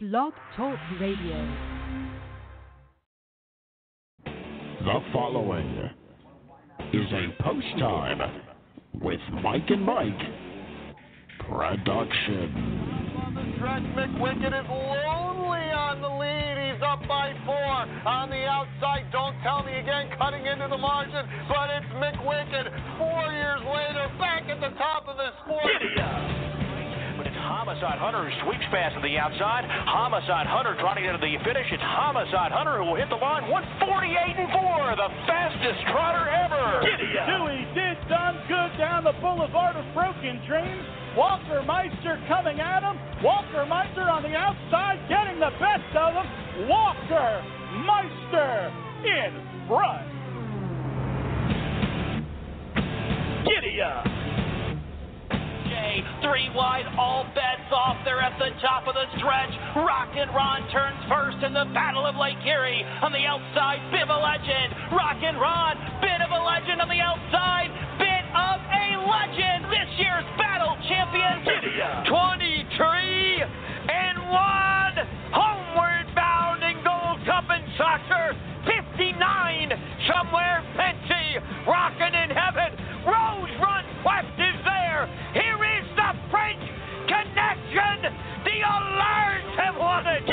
Blog Talk Radio. The following is a post time with Mike and Mike production. On the stretch, McWicked is lonely on the lead. He's up by four. On the outside, don't tell me again, cutting into the margin, but it's McWicked. Four years later, back at the top of the sport. Homicide Hunter sweeps past to the outside. Homicide Hunter trotting into the finish. It's Homicide Hunter who will hit the line 148 and 4, the fastest trotter ever. Dewey did done good down the boulevard of broken dreams. Walker Meister coming at him. Walker Meister on the outside getting the best of him. Walker Meister in front. Giddy up. Jay, three wide, all bets off. They're at the top of the stretch. Rockin' Ron turns first in the Battle of Lake Erie. On the outside, Bit of a legend. Rockin' Ron, bit of a legend on the outside. Bit of a legend. This year's battle champion. 23 and 1. Homeward bound in Gold Cup and Soccer. 59. Somewhere Penty. Rockin' in heaven. Rose Run Quest is there. Here is the French connection. The Alerts have won it.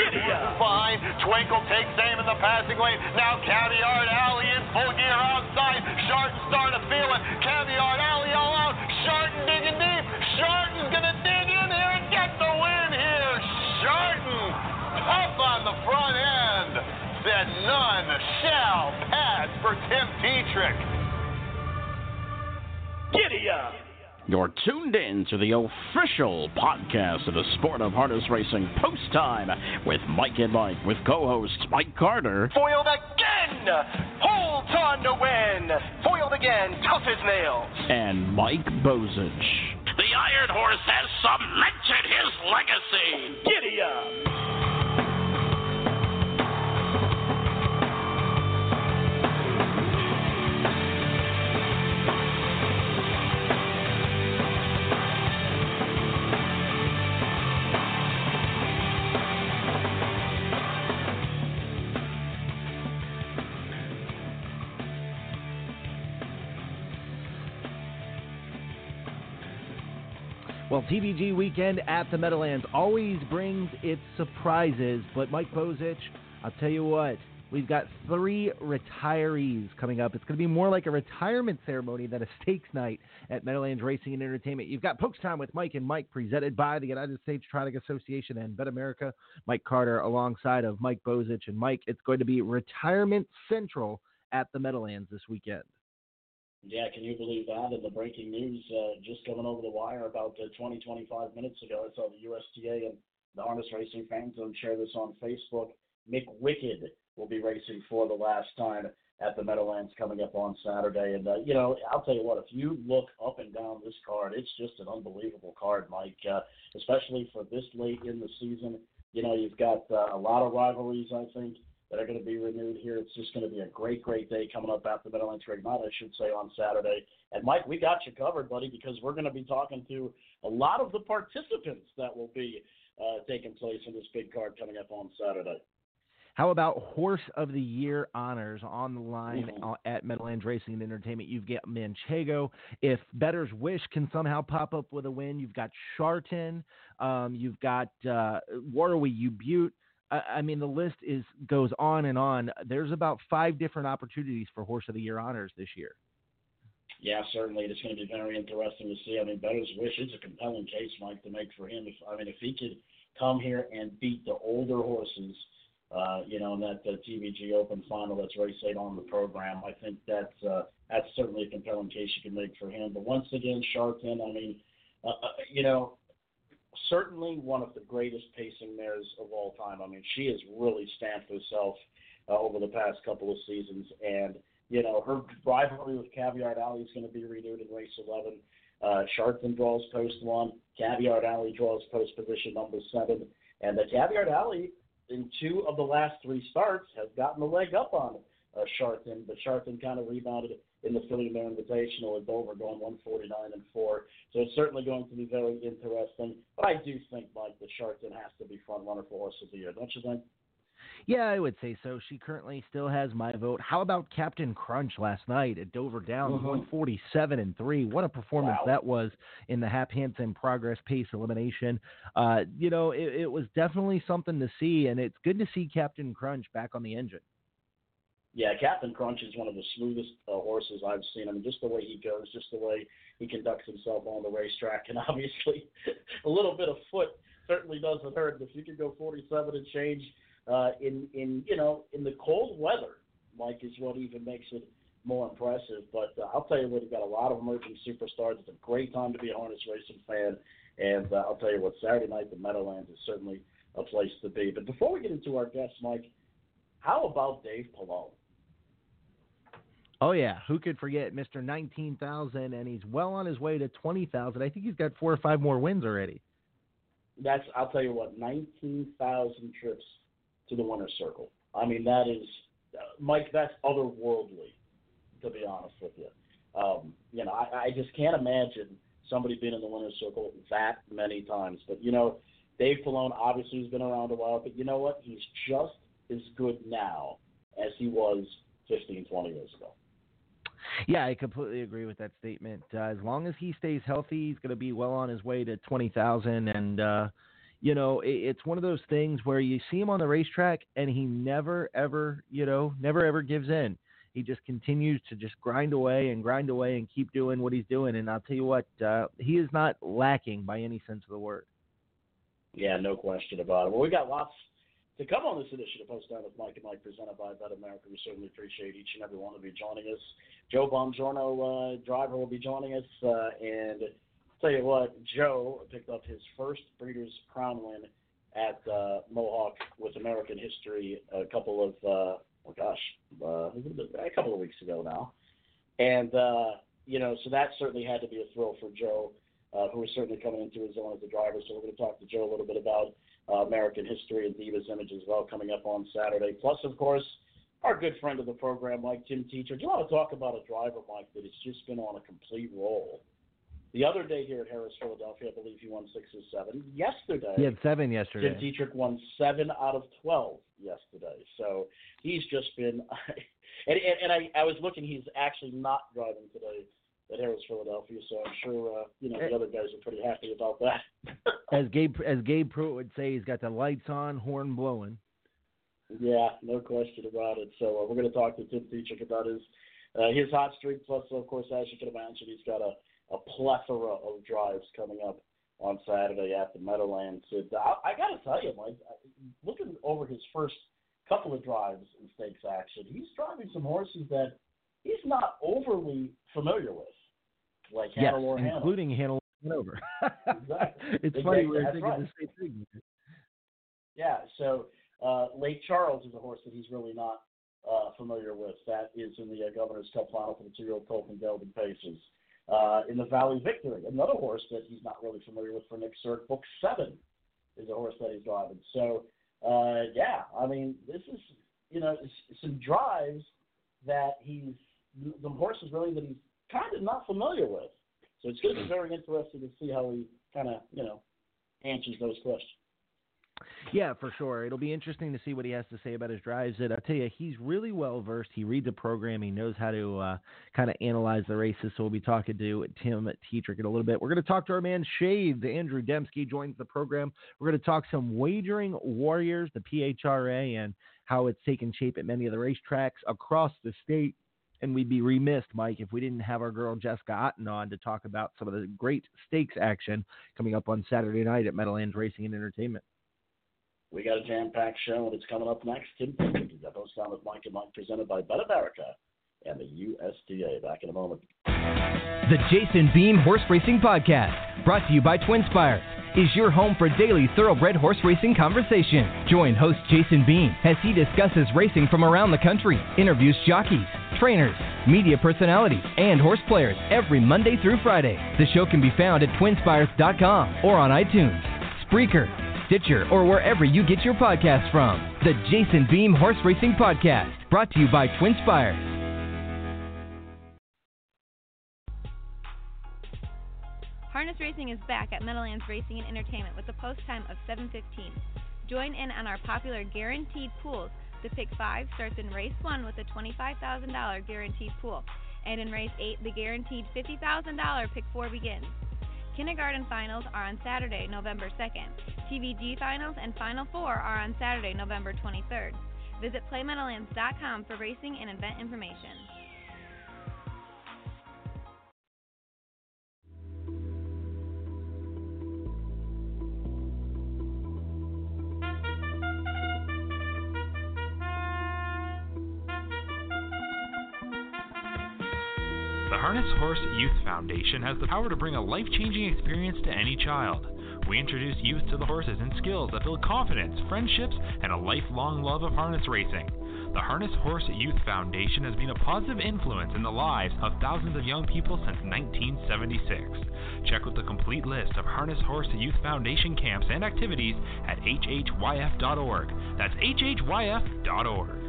Fine. Twinkle takes aim in the passing lane. Now Caviart Ally in full gear outside. Shartin starting to feel it. Caviart Ally all out. Shartin digging deep. Shartin's going to dig You're tuned in to the official podcast of the sport of harness racing post time with Mike and Mike with co-hosts Mike Carter Foiled again. Holds on to win. Foiled again. Tough as nails. and Mike Bozich. The Iron Horse has cemented his legacy. Giddy up. TVG weekend at the Meadowlands always brings its surprises, but Mike Bozich, I'll tell you what, we've got three retirees coming up. It's going to be more like a retirement ceremony than a stakes night at Meadowlands Racing and Entertainment. You've got Pokes Time with Mike and Mike, presented by the United States Trotting Association and Bet America. Mike Carter alongside of Mike Bozich and Mike. It's going to be Retirement Central at the Meadowlands this weekend. Yeah, can you believe that? And the breaking news uh, just coming over the wire about uh, 20, 25 minutes ago. I saw the USTA and the harness racing fans and share this on Facebook. Mick Wicked will be racing for the last time at the Meadowlands coming up on Saturday. And, uh, you know, I'll tell you what, if you look up and down this card, it's just an unbelievable card, Mike, uh, especially for this late in the season. You know, you've got uh, a lot of rivalries, I think that are going to be renewed here. It's just going to be a great, great day coming up after the Meadowlands Trade Night, I should say, on Saturday. And Mike, we got you covered, buddy, because we're going to be talking to a lot of the participants that will be uh, taking place in this big card coming up on Saturday. How about Horse of the Year honors on the line Mhm. uh, at Meadowlands Racing and Entertainment? You've got Manchego. If Bettor's Wish can somehow pop up with a win, you've got Shartin. Um, you've got uh, U Butte. I, mean, the list is goes on and on. There's about five different opportunities for Horse of the Year honors this year. Yeah, certainly. It's going to be very interesting to see. I mean, Bettor's Wish is a compelling case, Mike, to make for him. If I mean, if he could come here and beat the older horses, uh, you know, in that uh, TVG Open final that's race eight on the program, I think that's uh, that's certainly a compelling case you can make for him. But once again, Shartin, I mean, uh, uh, you know, certainly one of the greatest pacing mares of all time. I mean, she has really stamped herself uh, over the past couple of seasons, and you know, her rivalry with Caviart Ally is going to be renewed in race 11. Uh, Shartin draws post one. Caviart Ally draws post position number seven. And the Caviart Ally, in two of the last three starts, has gotten the leg up on uh, Shartin, but Shartin kind of rebounded in the Filly Mare Invitational at Dover, going 149 and four. So it's certainly going to be very interesting. But I do think, Mike, that Shartin has to be front runner for horse of the year, don't you think? Yeah, I would say so. She currently still has my vote. How about Captain Crunch last night at Dover Downs, Mhm. 147 and three? What a performance Wow. that was in the Hap Hansen Progress Pace Elimination. Uh, you know, it, it was definitely something to see, and it's good to see Captain Crunch back on the engine. Yeah, Captain Crunch is one of the smoothest uh, horses I've seen. I mean, just the way he goes, just the way he conducts himself on the racetrack, and obviously a little bit of foot certainly doesn't hurt. If you can go 47 and change uh, in in you know in the cold weather, Mike is what even makes it more impressive. But uh, I'll tell you what, you've got a lot of emerging superstars. It's a great time to be a harness racing fan, and uh, I'll tell you what, Saturday night the Meadowlands is certainly a place to be. But before we get into our guests, Mike, how about Dave Palone? Oh yeah, who could forget Mr. 19,000 and he's well on his way to 20,000. I think he's got four or five more wins already. That's I'll tell you what, nineteen thousand trips to the winner's circle. I mean that is, Mike. That's otherworldly, to be honest with you. Um, you know, I, I just can't imagine somebody being in the winner's circle that many times. But you know, Dave Palone obviously has been around a while, but you know what? He's just as good now as he was 15, 20 years ago. Yeah, I completely agree with that statement. Uh, as long as he stays healthy, he's going to be well on his way to 20,000 and uh you know, it, it's one of those things where you see him on the racetrack and he never ever, you know, never ever gives in. He just continues to just grind away and grind away and keep doing what he's doing and I'll tell you what, uh he is not lacking by any sense of the word. Yeah, no question about it. Well, we got lots to come on this edition of Post Time with Mike and Mike, presented by Bet America. We certainly appreciate each and every one of you joining us. Joe Bongiorno, uh, driver, will be joining us, uh, and tell you what, Joe picked up his first Breeders' Crown win at uh, Mohawk with American History a couple of, uh, oh gosh, uh, a couple of weeks ago now, and uh, you know, so that certainly had to be a thrill for Joe. Uh, who is certainly coming into his own as a driver. So we're going to talk to Joe a little bit about uh, American history and Divas Image as well coming up on Saturday. Plus, of course, our good friend of the program, Mike Tim Tetrick. Do you want to talk about a driver, Mike, that has just been on a complete roll? The other day here at Harrah's, Philadelphia, I believe he won six or seven. Yesterday, He had seven yesterday. Tim Tetrick won seven out of twelve yesterday. So he's just been, and, and, and I, I was looking. He's actually not driving today at Harrah's, Philadelphia. So I'm sure uh, you know the other guys are pretty happy about that. As Gabe as Gabe Prewitt would say, he's got the lights on, horn blowing. Yeah, no question about it. So uh, we're going to talk to Tim Tetrick about his uh, his hot streak. Plus, of course, as you can imagine, he's got a, a plethora of drives coming up on Saturday at the Meadowlands. It, I, I got to tell you, Mike, looking over his first couple of drives in stakes action, he's driving some horses that he's not overly familiar with, like Yes, Hannah. including Hannelore Hanover. Exactly. it's Exactly, funny we're that's thinking right. the same thing. Yeah, so uh, Lake Charles is a horse that he's really not uh, familiar with. That is in the uh, Governor's Cup final for the two-year-old Colton Gelding Paces. Uh, in the Valley Victory, another horse that he's not really familiar with for Nick Surick. Book Seven is a horse that he's driving. So, uh, yeah, I mean, this is you know some drives that he's some horses really that he's kind of not familiar with. So it's going to be very interesting to see how he kind of you know answers those questions. Yeah, for sure. It'll be interesting to see what he has to say about his drives. And I tell you, he's really well versed. He reads a program. He knows how to uh, kind of analyze the races. So we'll be talking to Tim Tetrick in a little bit. We're going to talk to our man Shades. Andrew Demsky joins the program. We're going to talk some wagering warriors, the PHRA, and how it's taken shape at many of the racetracks across the state. And we'd be remiss, Mike, if we didn't have our girl Jessica Otten on to talk about some of the great stakes action coming up on Saturday night at Meadowlands Racing and Entertainment. We got a jam-packed show, and it's coming up next. Tim Teatrick is Post Time with Mike and Mike, presented by Bet America and the USTA. Back in a moment. The Jason Beem Horse Racing Podcast, brought to you by Twinspire, is your home for daily thoroughbred horse racing conversation. Join host Jason Beem as he discusses racing from around the country, interviews jockeys, trainers, media personalities, and horse players every Monday through Friday. The show can be found at twinspires.com or on iTunes, Spreaker, Stitcher, or wherever you get your podcasts from. The Jason Beem Horse Racing Podcast, brought to you by Twinspires. Harness racing is back at Meadowlands Racing and Entertainment with a post time of 7:15. Join in on our popular guaranteed pools. The pick 5 starts in race 1 with a $25,000 guaranteed pool, and in race 8 the guaranteed $50,000 pick 4 begins. Kindergarten finals are on Saturday, November 2nd. TVG finals and Final Four are on Saturday, November 23rd. Visit PlayMeadowlands.com for racing and event information. Harness Horse Youth Foundation has the power to bring a life changing experience to any child. We introduce youth to the horses and skills that build confidence, friendships, and a lifelong love of harness racing. The Harness Horse Youth Foundation has been a positive influence in the lives of thousands of young people since 1976. Check out the complete list of Harness Horse Youth Foundation camps and activities at hhyf.org. That's hhyf.org.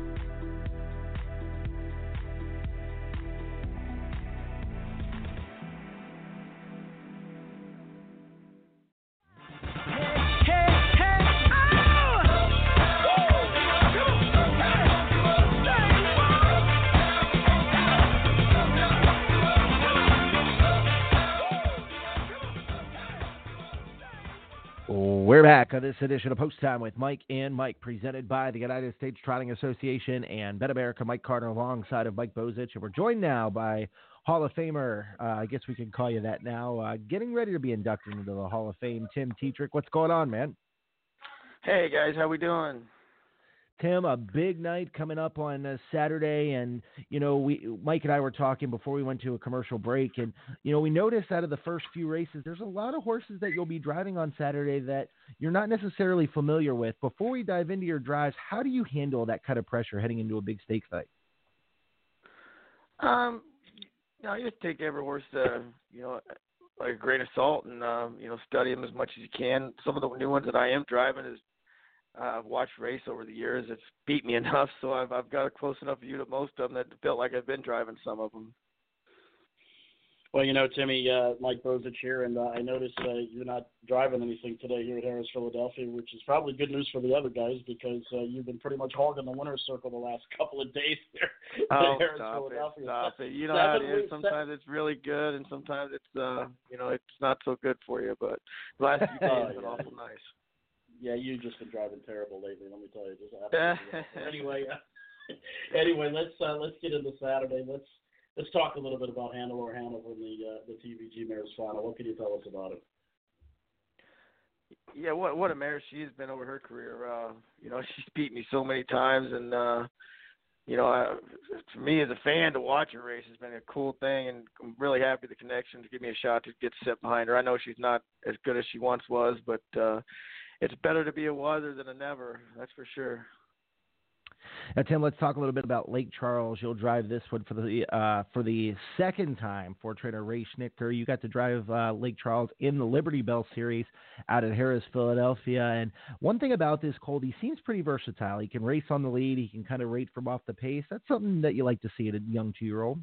edition of Post Time with Mike and Mike, presented by the United States Trotting Association and Bet America. Mike Carter alongside of Mike Bozich, and we're joined now by Hall of Famer. Uh, I guess we can call you that now. Uh, getting ready to be inducted into the Hall of Fame, Tim Tetrick. What's going on, man? Hey guys, how we doing? Tim, a big night coming up on uh, Saturday, and you know, we Mike and I were talking before we went to a commercial break, and you know, we noticed out of the first few races, there's a lot of horses that you'll be driving on Saturday that you're not necessarily familiar with. Before we dive into your drives, how do you handle that kind of pressure heading into a big stakes fight? Um, know, you just take every horse, uh, you know, like a grain of salt, and um, you know, study them as much as you can. Some of the new ones that I am driving is I've watched race over the years. It's beat me enough, so I've I've got a close enough view to most of them that felt like I've been driving some of them. Well, you know, Timmy, uh, Mike Bozich here, and uh, I noticed uh, you're not driving anything today here at Harrah's Philadelphia, which is probably good news for the other guys because uh, you've been pretty much hogging the winner's circle the last couple of days here oh, at Harrah's stop Philadelphia. It, stop it. You know Seven how it is. weeks- Sometimes it's really good, and sometimes it's uh, you know, it's not so good for you. But the last few days Oh, have been awful nice. Yeah, you've just been driving terrible lately. Let me tell you, just anyway, uh, anyway, let's uh, let's get into Saturday. Let's let's talk a little bit about Hannelore Hanover and the uh, the TVG Mares final. What can you tell us about it? Yeah, what what a mare she's been over her career. Uh, you know, she's beat me so many times, and uh, you know, I, for me as a fan to watch her race has been a cool thing, and I'm really happy the connection to give me a shot to get set behind her. I know she's not as good as she once was, but uh, it's better to be a wiser than a never. That's for sure. Now, Tim, let's talk a little bit about Lake Charles. You'll drive this one for the uh, for the second time for trainer Ray Schnittker. You got to drive uh, Lake Charles in the Liberty Bell Series out at Harrah's, Philadelphia. And one thing about this Colt, he seems pretty versatile. He can race on the lead. He can kind of rate from off the pace. That's something that you like to see in a young two-year-old.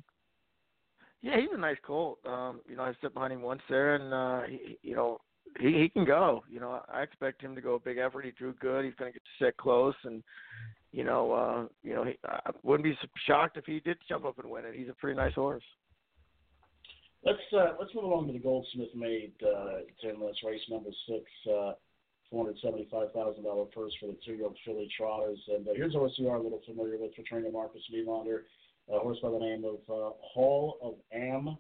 Yeah, he's a nice colt. Um, you know, I sit behind him once there, and uh, he, you know, he he can go. You know, I expect him to go a big effort. He drew good. He's going to get to sit close, and you know, uh, you know, he, I wouldn't be shocked if he did jump up and win it. He's a pretty nice horse. Let's uh, let's move along to the Goldsmith Maid uh, Tim. That's race number six. Uh, Four hundred seventy-five thousand dollar purse for the two-year-old filly trotters. And uh, here's a horse you are a little familiar with for trainer Marcus Melander, a horse by the name of uh, Hall of Am.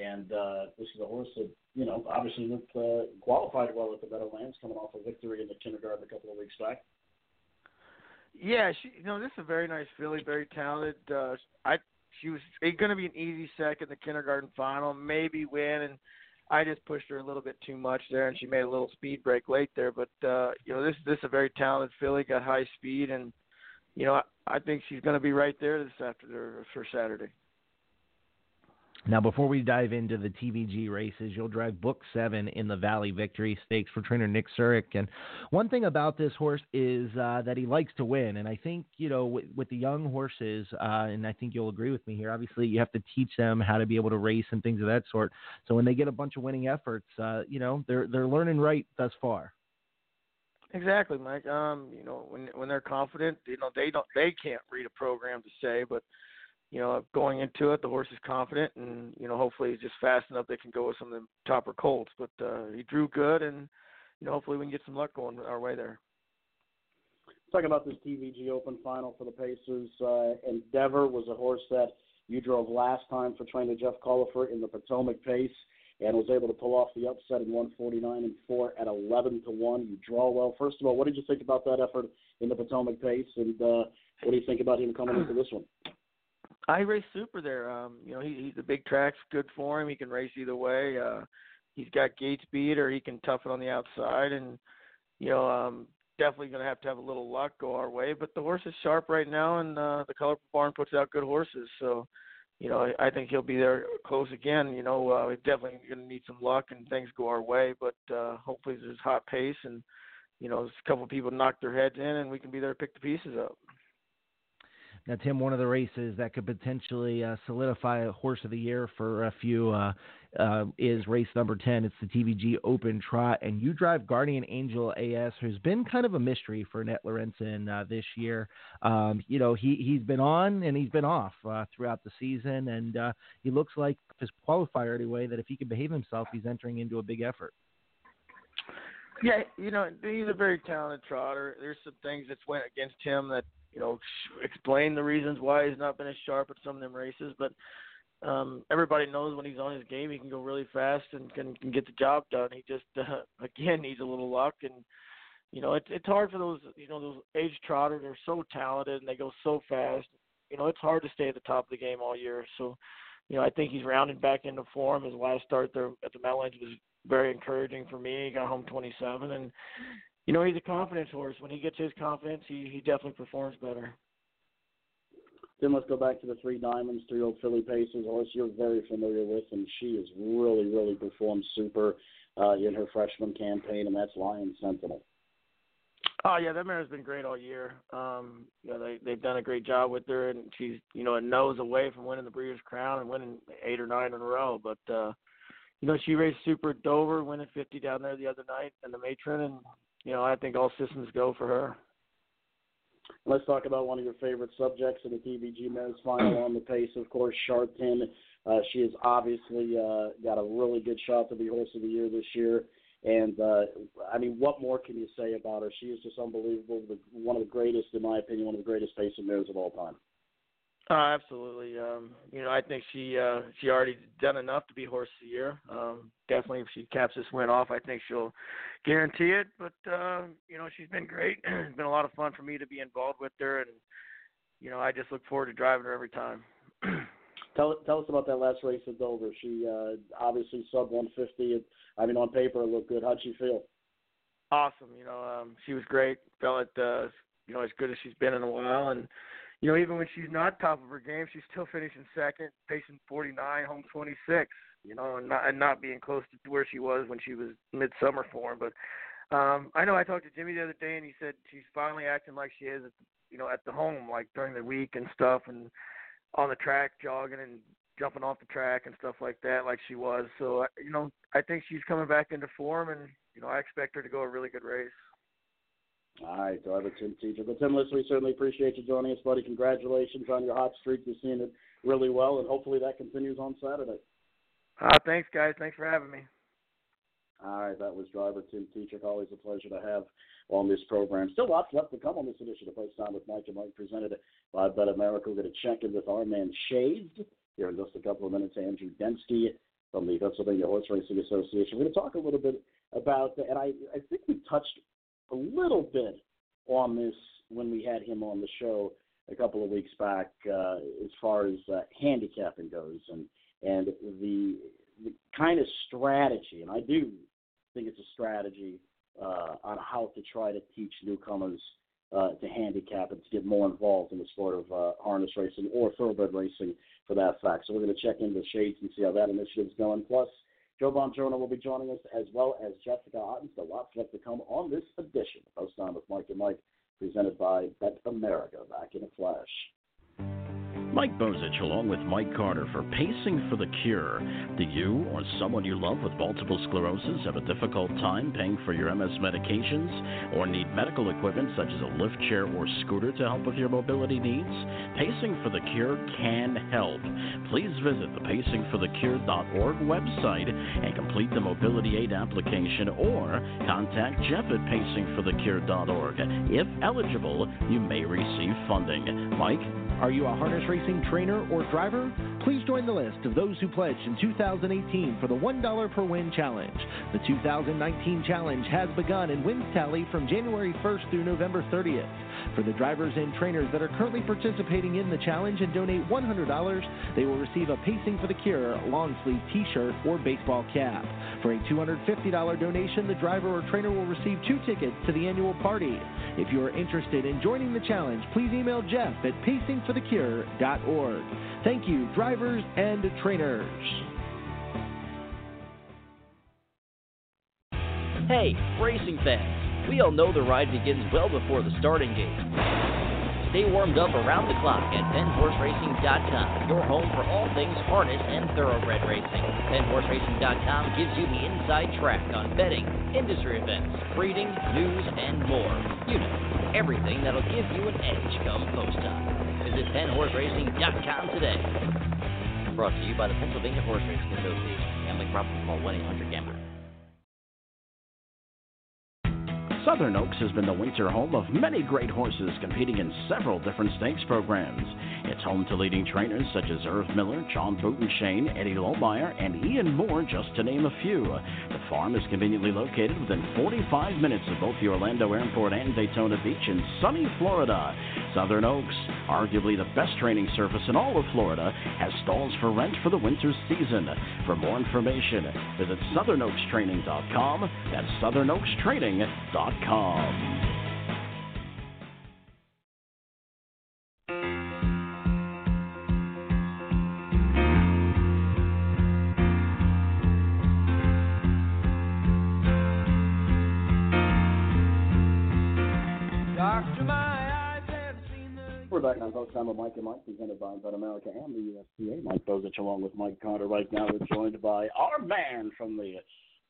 And uh, this is a horse that you know obviously looked uh, qualified well at the Meadowlands, coming off a victory in the kindergarten a couple of weeks back. Yeah, she, you know, this is a very nice filly, very talented. Uh, I she was going to be an easy second the kindergarten final, maybe win, and I just pushed her a little bit too much there, and she made a little speed break late there. But uh, you know, this this is a very talented filly, got high speed, and you know, I, I think she's going to be right there this after for Saturday. Now, before we dive into the TVG races, you'll drive Book Seven in the Valley Victory Stakes for trainer Nick Surick. And one thing about this horse is uh, that he likes to win. And I think you know with, with the young horses, uh, and I think you'll agree with me here. Obviously, you have to teach them how to be able to race and things of that sort. So when they get a bunch of winning efforts, uh, you know they're they're learning right thus far. Exactly, Mike. Um, you know, when when they're confident, you know, they don't they can't read a program to say, but you know, going into it, the horse is confident, and you know, hopefully he's just fast enough they can go with some of the topper colts. But uh, he drew good, and you know, hopefully we can get some luck going our way there. Talk about this TVG Open final for the Pacers. Uh, Endeavor was a horse that you drove last time for trainer Jeff Cullipher in the Potomac Pace, and was able to pull off the upset in 149 and four at 11 to one. You draw well. First of all, what did you think about that effort in the Potomac Pace, and uh, what do you think about him coming into this one? I race super there. Um, you know, he, he's a big track's good for him. He can race either way. Uh, he's got gate speed, or he can tough it on the outside, and you know, um, definitely going to have to have a little luck go our way. But the horse is sharp right now, and uh, the Color Barn puts out good horses. So, you know, I, think he'll be there close again. You know, uh, we're definitely going to need some luck and things go our way. But uh, hopefully, there's hot pace, and you know, a couple of people knock their heads in, and we can be there to pick the pieces up. Now, Tim, one of the races that could potentially uh, solidify a horse of the year for a few uh, uh, is race number 10. It's the TVG Open Trot, and you drive Guardian Angel AS, who's been kind of a mystery for Net Lorentzon uh, this year. Um, you know, he, he's been on and he's been off uh, throughout the season, and uh, he looks like his qualifier anyway that if he can behave himself, he's entering into a big effort. Yeah, you know, he's a very talented trotter. There's some things that's went against him that you know, explain the reasons why he's not been as sharp at some of them races. But um, everybody knows when he's on his game, he can go really fast and can, can get the job done. He just uh, again needs a little luck, and you know, it's it's hard for those you know those age trotters. They're so talented and they go so fast. You know, it's hard to stay at the top of the game all year. So, you know, I think he's rounded back into form. His last start there at the Meadowlands was very encouraging for me. He got home 27, and you know, he's a confidence horse. When he gets his confidence, he he definitely performs better. Then let's go back to the three diamonds, three old Filly Paces horse you're very familiar with, and she has really, really performed super uh, in her freshman campaign, and that's Lyons Sentinel. Oh yeah, that mare's been great all year. Um, you know, they they've done a great job with her, and she's you know a nose away from winning the Breeders' Crown and winning eight or nine in a row. But uh, you know, she raced super Dover, winning 50 down there the other night in the matron, and you know, I think all systems go for her. Let's talk about one of your favorite subjects in the TVG men's final on the pace, of course, Shartin. Uh, she has obviously uh, got a really good shot to be horse of the year this year. And uh, I mean, what more can you say about her? She is just unbelievable. The, one of the greatest, in my opinion, one of the greatest pacing mares of all time. Uh, absolutely. Um, you know, I think she uh, she already done enough to be horse of the year. Um, definitely, if she caps this win off, I think she'll guarantee it. But uh, you know, she's been great. it's been a lot of fun for me to be involved with her, and you know, I just look forward to driving her every time. tell tell us about that last race at Dover. She uh, obviously sub 150. I mean, on paper, it looked good. How'd she feel? Awesome. You know, um, she was great. Felt uh, you know as good as she's been in a while, and you know, even when she's not top of her game, she's still finishing second, pacing 49, home 26. You know, and not and not being close to where she was when she was midsummer form. But um, I know I talked to Jimmy the other day, and he said she's finally acting like she is, at you know, at the home, like during the week and stuff, and on the track jogging and jumping off the track and stuff like that, like she was. So you know, I think she's coming back into form, and you know, I expect her to go a really good race. All right, driver Tim Tetrick. But Tim, listen, we certainly appreciate you joining us, buddy. Congratulations on your hot streak. You're seeing it really well, and hopefully that continues on Saturday. Uh, thanks, guys. Thanks for having me. All right, that was driver Tim Tetrick. Always a pleasure to have on this program. Still lots left to come on this edition of Post Time with Mike and Mike, presented by Bet America. We're going to check in with our man Shades here in just a couple of minutes. Andrew Demsky from the Pennsylvania Horse Racing Association. We're going to talk a little bit about, and I, I think we touched a little bit on this when we had him on the show a couple of weeks back, uh, as far as uh, handicapping goes, and and the, the kind of strategy, and I do think it's a strategy uh, on how to try to teach newcomers uh, to handicap and to get more involved in the sport of uh, harness racing or thoroughbred racing for that fact. So we're going to check into Shades and see how that initiative's going. Plus, Joe Bongiorno will be joining us as well as Jessica Otten. So lots left to come on this edition of Post Time with Mike and Mike, presented by Bet America. Back in a flash. Mike Bozich along with Mike Carter for Pacing for the Cure. Do you or someone you love with multiple sclerosis have a difficult time paying for your MS medications or need medical equipment such as a lift chair or scooter to help with your mobility needs? Pacing for the Cure can help. Please visit the pacingforthecure.org website and complete the mobility aid application or contact Jeff at pacingforthecure.org. If eligible, you may receive funding. Mike? Are you a harness racing trainer or driver? Please join the list of those who pledged in 2018 for the $1 per win challenge. The 2019 challenge has begun and wins tally from January 1st through November 30th. For the drivers and trainers that are currently participating in the challenge and donate $100, they will receive a Pacing for the Cure long sleeve t shirt or baseball cap. For a $250 donation, the driver or trainer will receive two tickets to the annual party. If you are interested in joining the challenge, please email Jeff at pacingforthecure.org. Thank you, drivers and trainers. Hey, racing fans. We all know the ride begins well before the starting gate. Stay warmed up around the clock at PennHorseRacing.com, your home for all things harness and thoroughbred racing. PennHorseRacing.com gives you the inside track on betting, industry events, breeding, news, and more. You know, everything that'll give you an edge come post time. Visit PennHorseRacing.com today. Brought to you by the Pennsylvania Horse Racing Association. Gambling problem? Call 1-800-GAMBLER. Southern Oaks has been the winter home of many great horses competing in several different stakes programs. It's home to leading trainers such as Irv Miller, John Butenschoen, Eddie Lohmeyer, and Ian Moore, just to name a few. The farm is conveniently located within 45 minutes of both the Orlando Airport and Daytona Beach in sunny Florida. Southern Oaks, arguably the best training surface in all of Florida, has stalls for rent for the winter season. For more information, visit southernoakstraining.com. That's southernoakstraining.com. We're back on Post Time with Mike and Mike, presented by Bet America and the USTA. Mike Bozich along with Mike Carter. Right now, we're joined by our man from the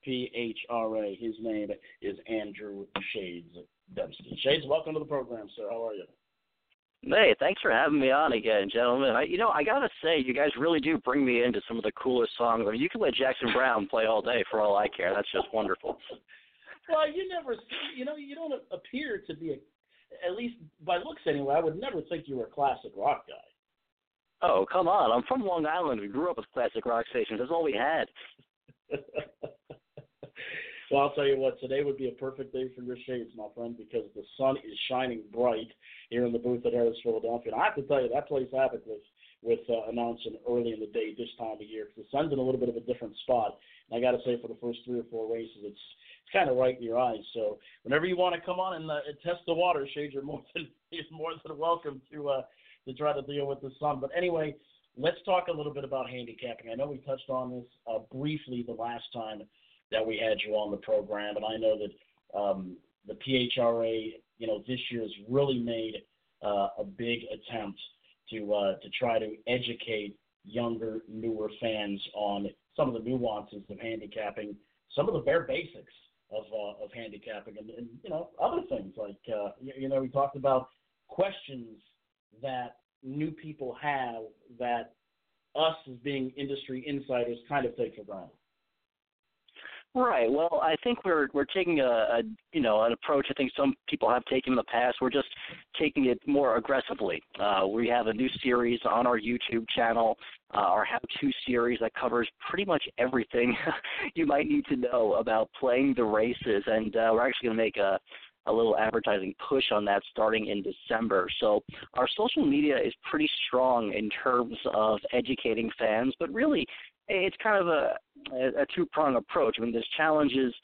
PHRA. His name is Andrew Shades Demsky. Shades, welcome to the program, sir. How are you? Hey, thanks for having me on again, gentlemen. I, you know, I gotta say, you guys really do bring me into some of the coolest songs. I mean, you can let Jackson Browne play all day for all I care. That's just wonderful. Well, you never, you know, you don't appear to be a, at least by looks anyway. I would never think you were a classic rock guy. Oh, come on! I'm from Long Island. We grew up with classic rock stations. That's all we had. Well, I'll tell you what, today would be a perfect day for your shades, my friend, because the sun is shining bright here in the booth at Harrah's Philadelphia. And I have to tell you, that plays havoc with with uh, announcing early in the day this time of year because the sun's in a little bit of a different spot. And I got to say, for the first three or four races, it's it's kind of right in your eyes. So whenever you want to come on and, uh, test the water, Shades, you're more than you're more than welcome to uh, to try to deal with the sun. But anyway, let's talk a little bit about handicapping. I know we touched on this uh, briefly the last time that we had you on the program, and I know that um, the PHRA, you know, this year has really made uh, a big attempt to uh, to try to educate younger, newer fans on some of the nuances of handicapping, some of the bare basics of uh, of handicapping, and, and you know other things like uh, you, you know we talked about questions that new people have that us as being industry insiders kind of take for granted. Right. Well, I think we're we're taking a, a you know an approach. I think some people have taken in the past. We're just taking it more aggressively. Uh, we have a new series on our YouTube channel, uh, our how-to series that covers pretty much everything you might need to know about playing the races, and uh, we're actually going to make a a little advertising push on that starting in December. So our social media is pretty strong in terms of educating fans, but really it's kind of a, a two prong approach. I mean, there's challenges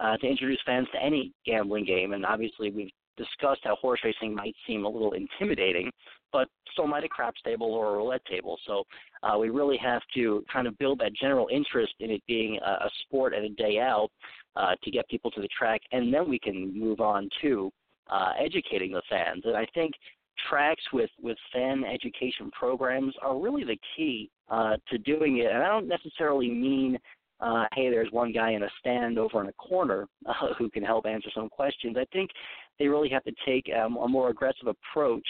uh, to introduce fans to any gambling game, and obviously we've discussed how horse racing might seem a little intimidating, but so might a craps table or a roulette table. So uh, we really have to kind of build that general interest in it being a, a sport and a day out uh, to get people to the track, and then we can move on to uh, educating the fans. And I think tracks with with fan education programs are really the key uh, to doing it. And I don't necessarily mean uh, hey, there's one guy in a stand over in a corner uh, who can help answer some questions. I think they really have to take um, a more aggressive approach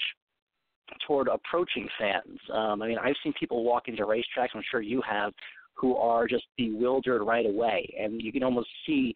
toward approaching fans. Um, I mean, I've seen people walk into racetracks, I'm sure you have, who are just bewildered right away, and you can almost see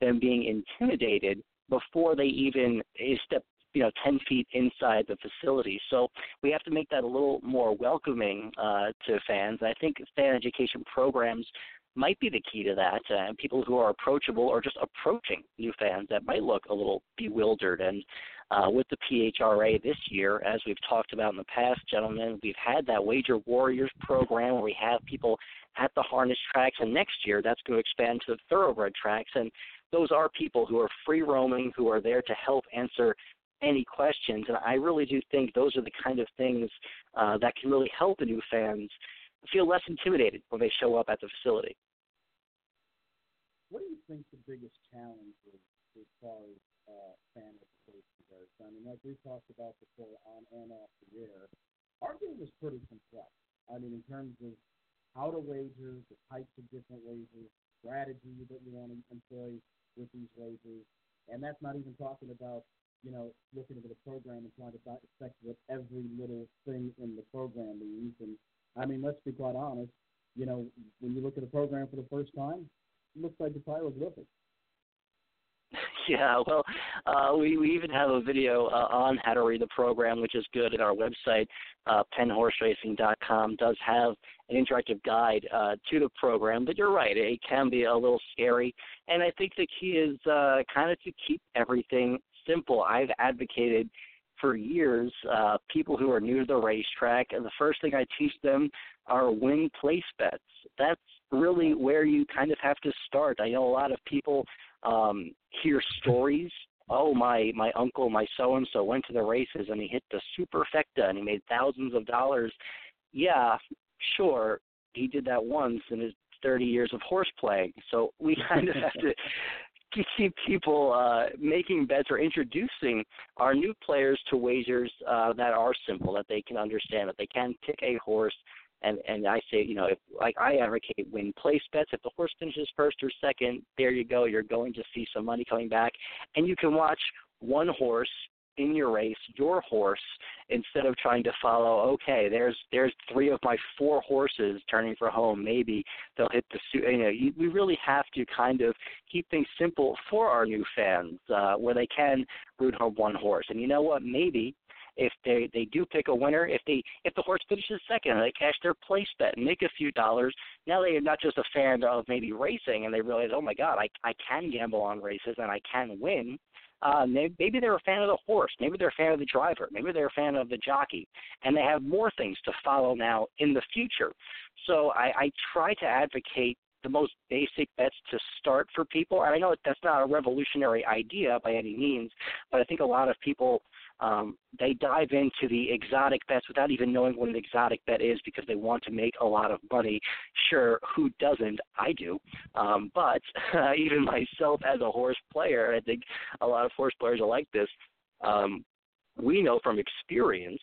them being intimidated before they even step you know 10 feet inside the facility. So we have to make that a little more welcoming uh, to fans. And I think fan education programs might be the key to that. Uh, people who are approachable or just approaching new fans that might look a little bewildered. And uh, with the PHRA this year, as we've talked about in the past, gentlemen, we've had that Wager Warriors program where we have people at the harness tracks, and next year that's going to expand to the thoroughbred tracks. And those are people who are free roaming, who are there to help answer any questions. And I really do think those are the kind of things uh, that can really help the new fans feel less intimidated when they show up at the facility. What do you think the biggest challenge is as far as uh, fan education goes? I mean, like we talked about before on and off the air, our game is pretty complex. I mean, in terms of how to wager, the types of different wagers, strategy that you want to employ with these wagers, and that's not even talking about you know, looking at the program and trying to dissect what every little thing in the program means. And I mean, let's be quite honest. You know, when you look at a program for the first time, it looks like it's hieroglyphics. Yeah, well, uh, we we even have a video uh, on how to read the program, which is good. At our website, uh, pennhorseracing.com, does have an interactive guide uh, to the program. But you're right, it can be a little scary, and I think the key is uh, kind of to keep everything simple. I've advocated for years uh, people who are new to the racetrack, and the first thing I teach them are win place bets. That's really where you kind of have to start. I know a lot of people um, hear stories. Oh, my my uncle, my so and so went to the races and he hit the superfecta and he made thousands of dollars. Yeah, sure, he did that once in his 30 years of horse playing. So we kind of have to keep people uh, making bets or introducing our new players to wagers uh, that are simple, that they can understand, that they can pick a horse. And and I say, you know, if like I advocate win place bets. If the horse finishes first or second, there you go. You're going to see some money coming back, and you can watch one horse in your race, your horse, instead of trying to follow. Okay, there's there's three of my four horses turning for home. Maybe they'll hit the. You know, you, we really have to kind of keep things simple for our new fans, uh, where they can root home one horse. And you know what? Maybe if they they do pick a winner, if they if the horse finishes second, they cash their place bet and make a few dollars. Now they are not just a fan of maybe racing, and they realize, oh my God, I I can gamble on races and I can win uh, maybe they're a fan of the horse, maybe they're a fan of the driver, maybe they're a fan of the jockey, and they have more things to follow now in the future. So I, I try to advocate the most basic bets to start for people. And I know that's not a revolutionary idea by any means, but I think a lot of people um, they dive into the exotic bets without even knowing what an exotic bet is because they want to make a lot of money. Sure, who doesn't? I do. Um, but uh, even myself as a horse player, I think a lot of horse players are like this. Um, we know from experience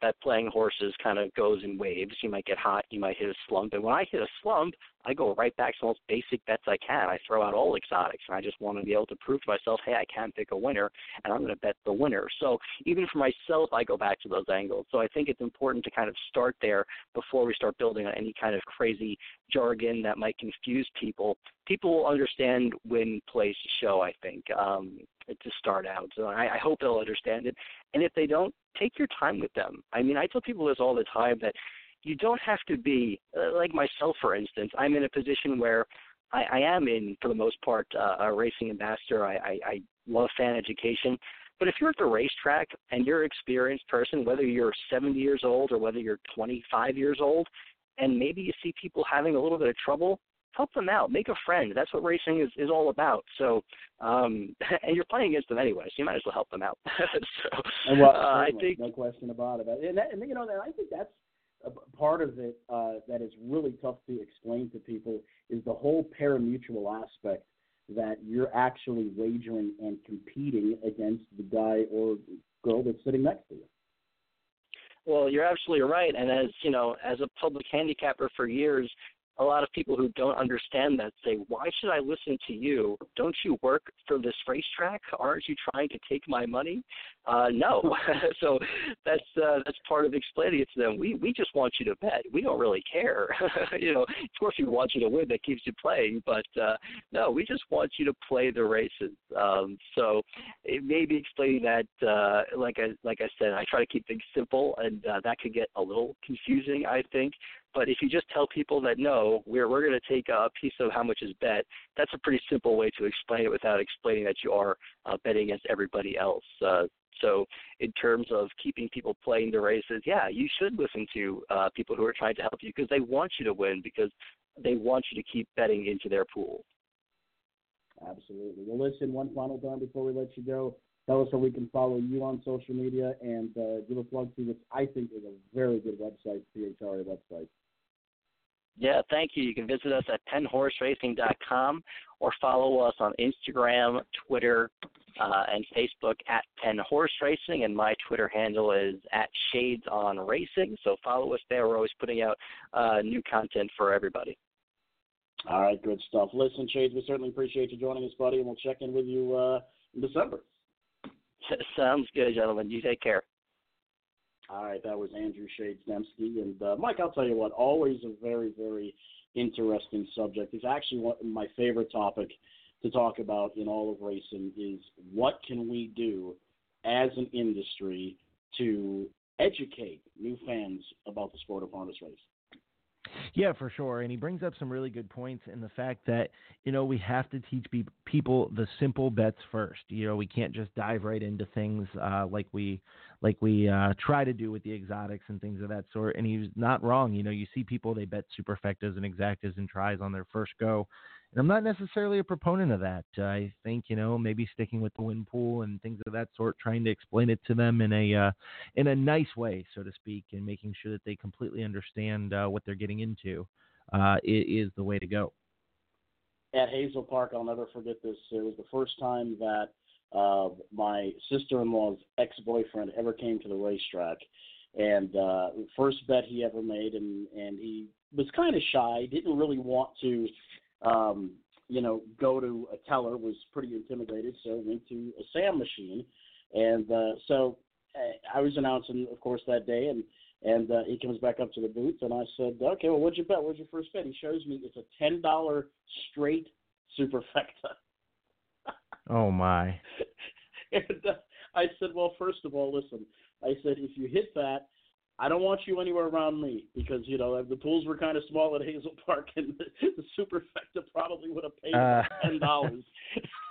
that playing horses kind of goes in waves. You might get hot, you might hit a slump, and when I hit a slump, I go right back to the most basic bets I can. I throw out all exotics, and I just want to be able to prove to myself, hey, I can pick a winner, and I'm going to bet the winner. So even for myself, I go back to those angles. So I think it's important to kind of start there before we start building on any kind of crazy jargon that might confuse people. People will understand when plays show. I think um, to start out. So I, I hope they'll understand it. And if they don't, take your time with them. I mean, I tell people this all the time that you don't have to be uh, like myself, for instance. I'm in a position where I, I am in, for the most part, uh, a racing ambassador. I, I, I love fan education. But if you're at the racetrack and you're an experienced person, whether you're 70 years old or whether you're 25 years old, and maybe you see people having a little bit of trouble, help them out, make a friend. That's what racing is, is all about. So, um, and you're playing against them anyway, so you might as well help them out. so, well, uh, I think no question about it. And, that, and you know, I think that's part of it uh, that is really tough to explain to people is the whole parimutuel aspect that you're actually wagering and competing against the guy or girl that's sitting next to you. Well, you're absolutely right. And as you know, as a public handicapper for years, a lot of people who don't understand that say, "Why should I listen to you? Don't you work for this racetrack? Aren't you trying to take my money?" Uh, no. so that's uh, that's part of explaining it to them. We we just want you to bet. We don't really care. you know, of course we want you to win. That keeps you playing, but uh, no, we just want you to play the races. Um, so it may be explaining that, uh, like I like I said, I try to keep things simple, and uh, that could get a little confusing. I think but if you just tell people that no, we're we're going to take a piece of how much is bet, that's a pretty simple way to explain it without explaining that you are uh, betting against everybody else. Uh, so, in terms of keeping people playing the races, yeah, you should listen to uh, people who are trying to help you because they want you to win because they want you to keep betting into their pool. Absolutely. Well, listen, one final time before we let you go, tell us how we can follow you on social media and uh, give a plug to what I think is a very good website, PHRA website. Yeah, thank you. You can visit us at pennhorseracing.com or follow us on Instagram, Twitter, uh, and Facebook at Horse Racing. And my Twitter handle is at Shades on Racing. So follow us there. We're always putting out uh, new content for everybody. All right, good stuff. Listen, Shades, we certainly appreciate you joining us, buddy, and we'll check in with you uh, in December. Sounds good, gentlemen. You take care. All right, that was Andrew Shades Demsky. And uh, Mike, I'll tell you what, always a very, very interesting subject. It's actually one, my favorite topic to talk about in all of racing is what can we do as an industry to educate new fans about the sport of harness racing. Yeah, for sure. And he brings up some really good points in the fact that, you know, we have to teach be- people the simple bets first. You know, we can't just dive right into things uh, like we like we uh, try to do with the exotics and things of that sort. And he's not wrong. You know, you see people, they bet superfectas and exactas and tries on their first go. And I'm not necessarily a proponent of that. I think you know maybe sticking with the wind pool and things of that sort, trying to explain it to them in a uh, in a nice way, so to speak, and making sure that they completely understand uh, what they're getting into uh, is the way to go. At Hazel Park, I'll never forget this. It was the first time that uh, my sister-in-law's ex-boyfriend ever came to the racetrack, and uh, first bet he ever made, and and he was kind of shy, didn't really want to um, you know, go to a teller was pretty intimidated, so went to a SAM machine, and uh, so uh, I was announcing, of course, that day, and and uh, he comes back up to the booth, and I said, okay, well, what'd you bet? What's your first bet? He shows me it's a ten dollar straight superfecta. oh my! and uh, I said, well, first of all, listen. I said, if you hit that, I don't want you anywhere around me because you know the pools were kind of small at Hazel Park, and the, the superfecta probably would have paid uh. ten dollars.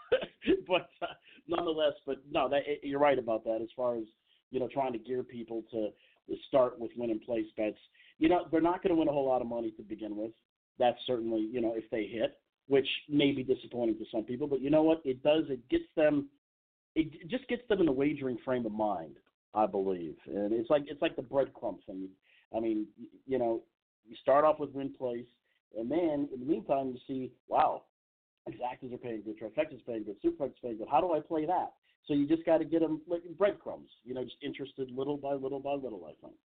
but uh, nonetheless, but no, that, you're right about that. As far as you know, trying to gear people to, to start with win and place bets. You know, they're not going to win a whole lot of money to begin with. That's certainly you know if they hit, which may be disappointing to some people. But you know what? It does. It gets them. It just gets them in the wagering frame of mind I believe. And it's like it's like the breadcrumb thing. I mean, you know, you start off with win place, and then in the meantime you see, wow, exactas are paying good, trifectas paying good, superfectas paying good. How do I play that? So you just got to get them like breadcrumbs. You know, just interested little by little by little. I think.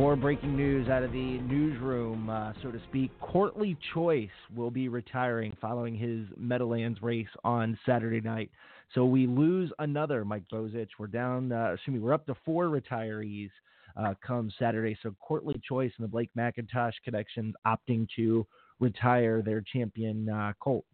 More breaking news out of the newsroom, uh, so to speak. Courtly Choice will be retiring following his Meadowlands race on Saturday night. So we lose another Mike Bozich. We're down, uh, excuse me, we're up to four retirees uh, come Saturday. So Courtly Choice and the Blake MacIntosh connections opting to retire their champion uh, Colt.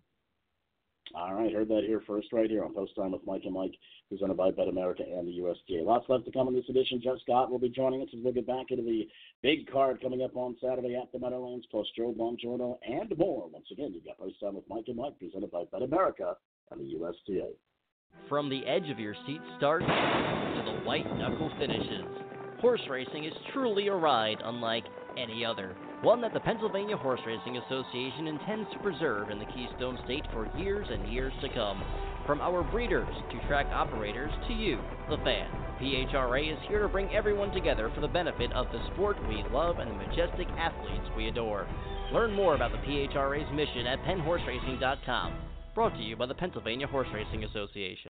All right, heard that here first, right here on Post Time with Mike and Mike, presented by Bet America and the USTA. Lots left to come in this edition. Jess Otten will be joining us as we get back into the big card coming up on Saturday at the Meadowlands, plus Joe Bongiorno and more. Once again, you've got Post Time with Mike and Mike, presented by Bet America and the USTA. From the edge of your seat start to the white knuckle finishes, horse racing is truly a ride unlike any other. One that the Pennsylvania Horse Racing Association intends to preserve in the Keystone State for years and years to come. From our breeders to track operators to you, the fan, PHRA is here to bring everyone together for the benefit of the sport we love and the majestic athletes we adore. Learn more about the PHRA's mission at pennhorseracing.com. Brought to you by the Pennsylvania Horse Racing Association.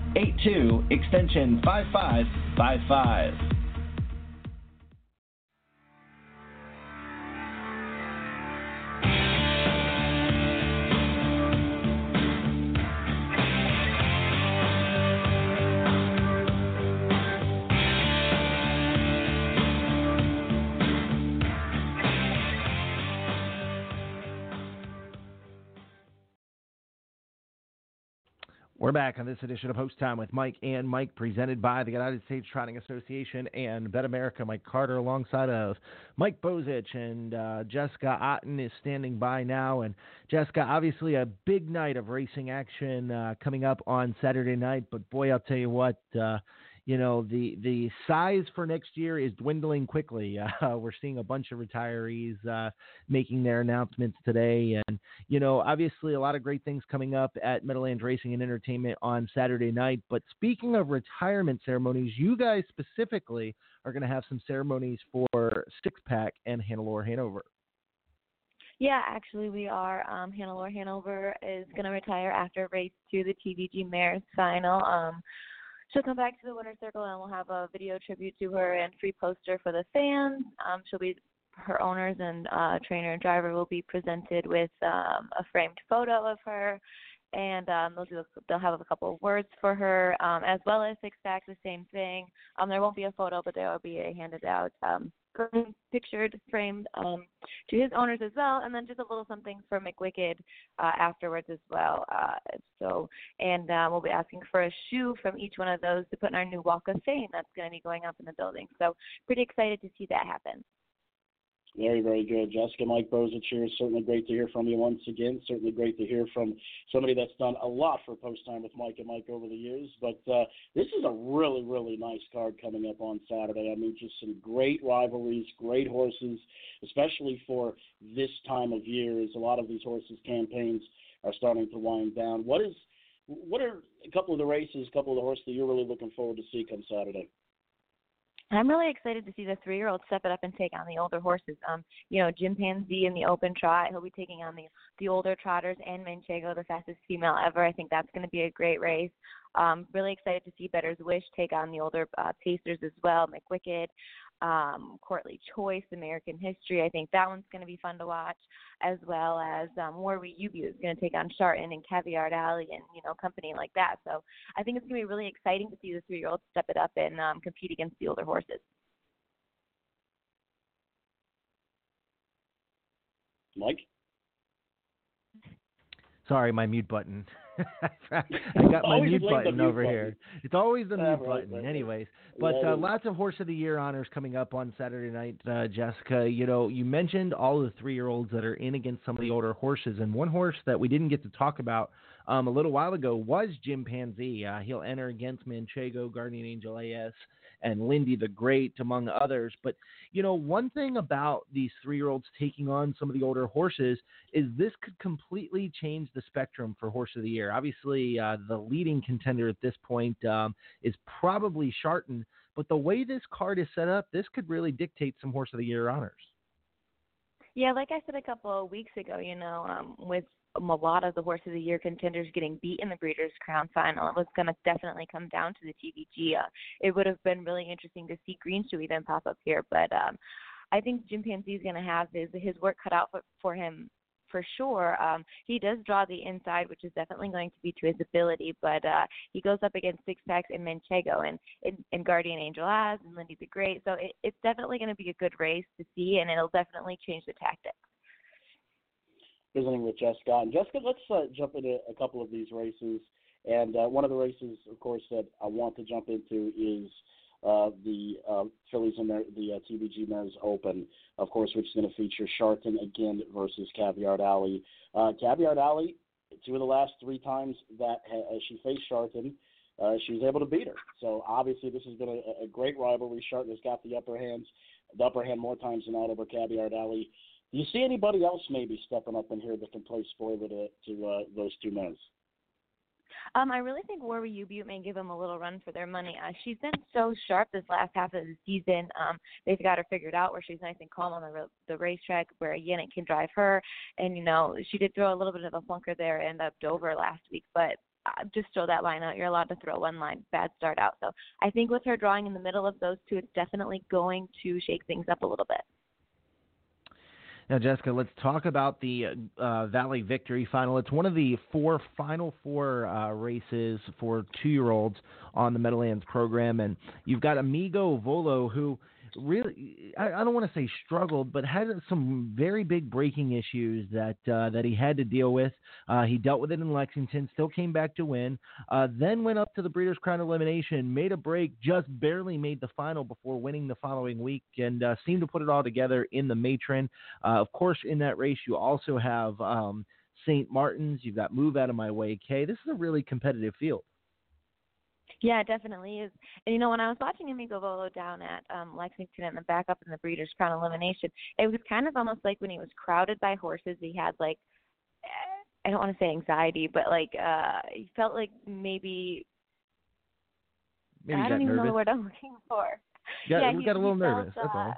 8782 extension 5555. We're back on this edition of Post Time with Mike and Mike, presented by the United States Trotting Association and Bet America. Mike Carter, alongside of Mike Bozich and uh, Jessica Otten, is standing by now. And Jessica, obviously, a big night of racing action uh, coming up on Saturday night. But boy, I'll tell you what. Uh, you know the the size for next year is dwindling quickly. Uh, we're seeing a bunch of retirees uh, making their announcements today, and you know obviously a lot of great things coming up at Meadowlands Racing and Entertainment on Saturday night. But speaking of retirement ceremonies, you guys specifically are going to have some ceremonies for Six Pack and Hannelore Hanover. Yeah, actually, we are. Um, Hannelore Hanover is going to retire after a race two, the TVG Mares Final. Um, she'll come back to the winner's circle and we'll have a video tribute to her and free poster for the fans. Um, she'll be her owners and uh, trainer and driver will be presented with um, a framed photo of her, and um, they'll do they'll have a couple of words for her, um, as well as six packs the same thing. Um, there won't be a photo, but there will be a handed out um, pictured, framed um, to his owners as well, and then just a little something for McWicked uh, afterwards as well. Uh, so, and uh, we'll be asking for a shoe from each one of those to put in our new Walk of Fame that's going to be going up in the building. So, pretty excited to see that happen. Very, very good. Jessica, Mike Bozich here. Certainly great to hear from you once again. Certainly great to hear from somebody that's done a lot for Post Time with Mike and Mike over the years. But uh, this is a really, really nice card coming up on Saturday. I mean, just some great rivalries, great horses, especially for this time of year as a lot of these horses' campaigns are starting to wind down. What is what are a couple of the races, a couple of the horses that you're really looking forward to see come Saturday? I'm really excited to see the three year old step it up and take on the older horses. Um, you know, Gimpanzee in the open trot, he'll be taking on the the older trotters and Manchego, the fastest female ever. I think that's going to be a great race. Um, really excited to see Bettor's Wish take on the older uh, pacers as well, McWicked um, Courtly Choice, American History. I think that one's going to be fun to watch, as well as um, Warrawee Ubu is going to take on Shartin and Caviart Ally and you know company like that. So I think it's going to be really exciting to see the three-year-olds step it up and um, compete against the older horses. Mike. Sorry, my mute button. I got my mute button over mute here. It's always the mute right, button, right, anyways. But uh, lots of Horse of the Year honors coming up on Saturday night, uh, Jessica. You know, you mentioned all the three-year-olds that are in against some of the older horses, and one horse that we didn't get to talk about um, a little while ago was Gimpanzee. Uh, he'll enter against Manchego, Guardian Angel AS, and Lindy the Great, among others. But, you know, one thing about these three year olds taking on some of the older horses is this could completely change the spectrum for Horse of the Year. Obviously, uh, the leading contender at this point um, is probably Shartin. But the way this card is set up, this could really dictate some Horse of the Year honors. Yeah, like I said a couple of weeks ago, you know, um, with a lot of the horse of the year contenders getting beat in the Breeders' Crown final. It was going to definitely come down to the TVG. Uh, it would have been really interesting to see Greenshoe even pop up here, but um, I think Gimpanzee is going to have his his work cut out for, for him for sure. Um, he does draw the inside, which is definitely going to be to his ability, but uh, he goes up against Six Packs and Manchego and, and, and Guardian Angel AS and Lindy the Great. So it, it's definitely going to be a good race to see, and it'll definitely change the tactics. Visiting with Jessica. And Jessica, let's uh, jump into a couple of these races. And uh, one of the races, of course, that I want to jump into is uh, the uh, Fillies and the, uh, TVG Mares Open, of course, which is going to feature Shartin again versus Caviart Ally. Uh, Caviart Ally, two of the last three times that ha- she faced Shartin, uh, she was able to beat her. So obviously, this has been a, a great rivalry. Shartin has got the upper hands, the upper hand more times than not over Caviart Ally. Do you see anybody else maybe stepping up in here that can play spoiler to, to uh, those two men? Um, I really think Warrawee Ubu may give them a little run for their money. Uh, she's been so sharp this last half of the season. Um, they've got her figured out where she's nice and calm on the the racetrack, where Yannick can drive her. And you know, she did throw a little bit of a flunker there and up Dover last week, but uh, just throw that line out. You're allowed to throw one line. Bad start out. So I think with her drawing in the middle of those two, it's definitely going to shake things up a little bit. Now, Jessica, let's talk about the uh, Valley Victory Final. It's one of the four Final Four uh, races for two-year-olds on the Meadowlands program, and you've got Amigo Volo, who really I, I don't want to say struggled, but had some very big breaking issues that uh, that he had to deal with. Uh, he dealt with it in Lexington, still came back to win. Uh, then went up to the Breeders' Crown elimination, made a break, just barely made the final before winning the following week, and uh, seemed to put it all together in the Matron. Uh, of course, in that race, you also have. Um, St. Martin's, you've got Move Out of My Way K. This is a really competitive field. Yeah, it definitely is. And you know, when I was watching Amigo Volo down at um Lexington and the backup in the Breeders' Crown elimination, it was kind of almost like when he was crowded by horses. He had like I don't want to say anxiety, but like uh he felt like maybe, maybe I don't even nervous. know the word I'm looking for. Got, yeah, he, got a little nervous. Felt, that's uh, all.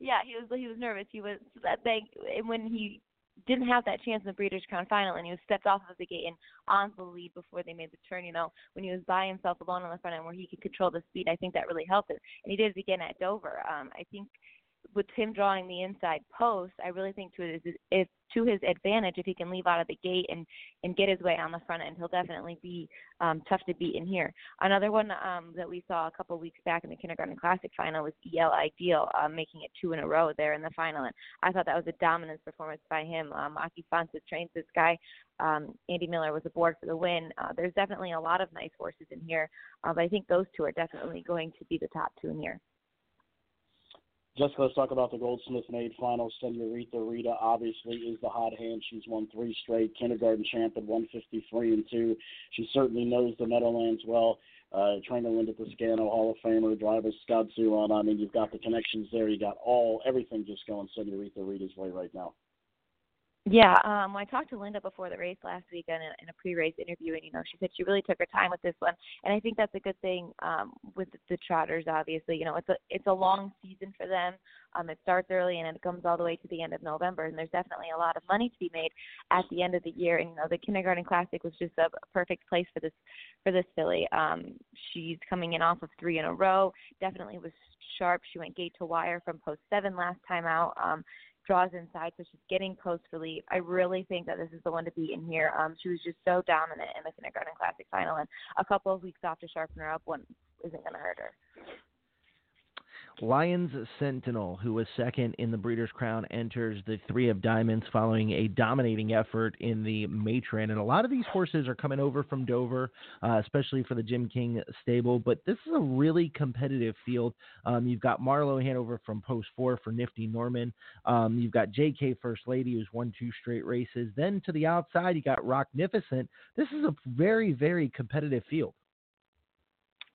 Yeah, he was he was nervous. He was that they and when he didn't have that chance in the Breeders' Crown final, and he was stepped off of the gate and onto the lead before they made the turn. You know, when he was by himself alone on the front end, where he could control the speed, I think that really helped him. And he did it again at Dover. Um, I think with him drawing the inside post, I really think to his if to his advantage if he can leave out of the gate and and get his way on the front end, he'll definitely be um, tough to beat in here. Another one um, that we saw a couple weeks back in the Kindergarten Classic final was EL Ideal, um, making it two in a row there in the final, and I thought that was a dominance performance by him. Um, Aki Fontes trains this guy. Um, Andy Miller was aboard for the win. Uh, there's definitely a lot of nice horses in here, uh, but I think those two are definitely going to be the top two in here. Jessica, let's talk about the Goldsmith Maid final. Senorita Rita obviously is the hot hand. She's won three straight. Kindergarten champ at 153 and two. She certainly knows the Meadowlands well. Uh, trainer Linda Toscano, Hall of Famer, driver Scott Zeron. I mean, you've got the connections there. You got all everything just going Senorita Rita's way right now. Yeah, um, I talked to Linda before the race last week in a, in a pre-race interview, and you know, she said she really took her time with this one, and I think that's a good thing um, with the, the Trotters. Obviously, you know, it's a it's a long season for them. Um, it starts early and it comes all the way to the end of November, and there's definitely a lot of money to be made at the end of the year. And you know, the Kindergarten Classic was just a perfect place for this for this filly. Um, she's coming in off of three in a row. Definitely was sharp. She went gate to wire from post seven last time out. Um, draws inside, so she's getting post relief. I really think that this is the one to beat in here. Um, she was just so dominant in the Kindergarten Classic final, and a couple of weeks off to sharpen her up one isn't going to hurt her. Lyons Sentinel, who was second in the Breeders' Crown, enters the Three of Diamonds following a dominating effort in the Matron. And a lot of these horses are coming over from Dover, uh, especially for the Jim King stable. But this is a really competitive field. Um, you've got Marlowe Hanover from Post 4 for Nifty Norman. Um, you've got JK First Lady, who's won two straight races. Then to the outside, you got Rocknificent. This is a very, very competitive field.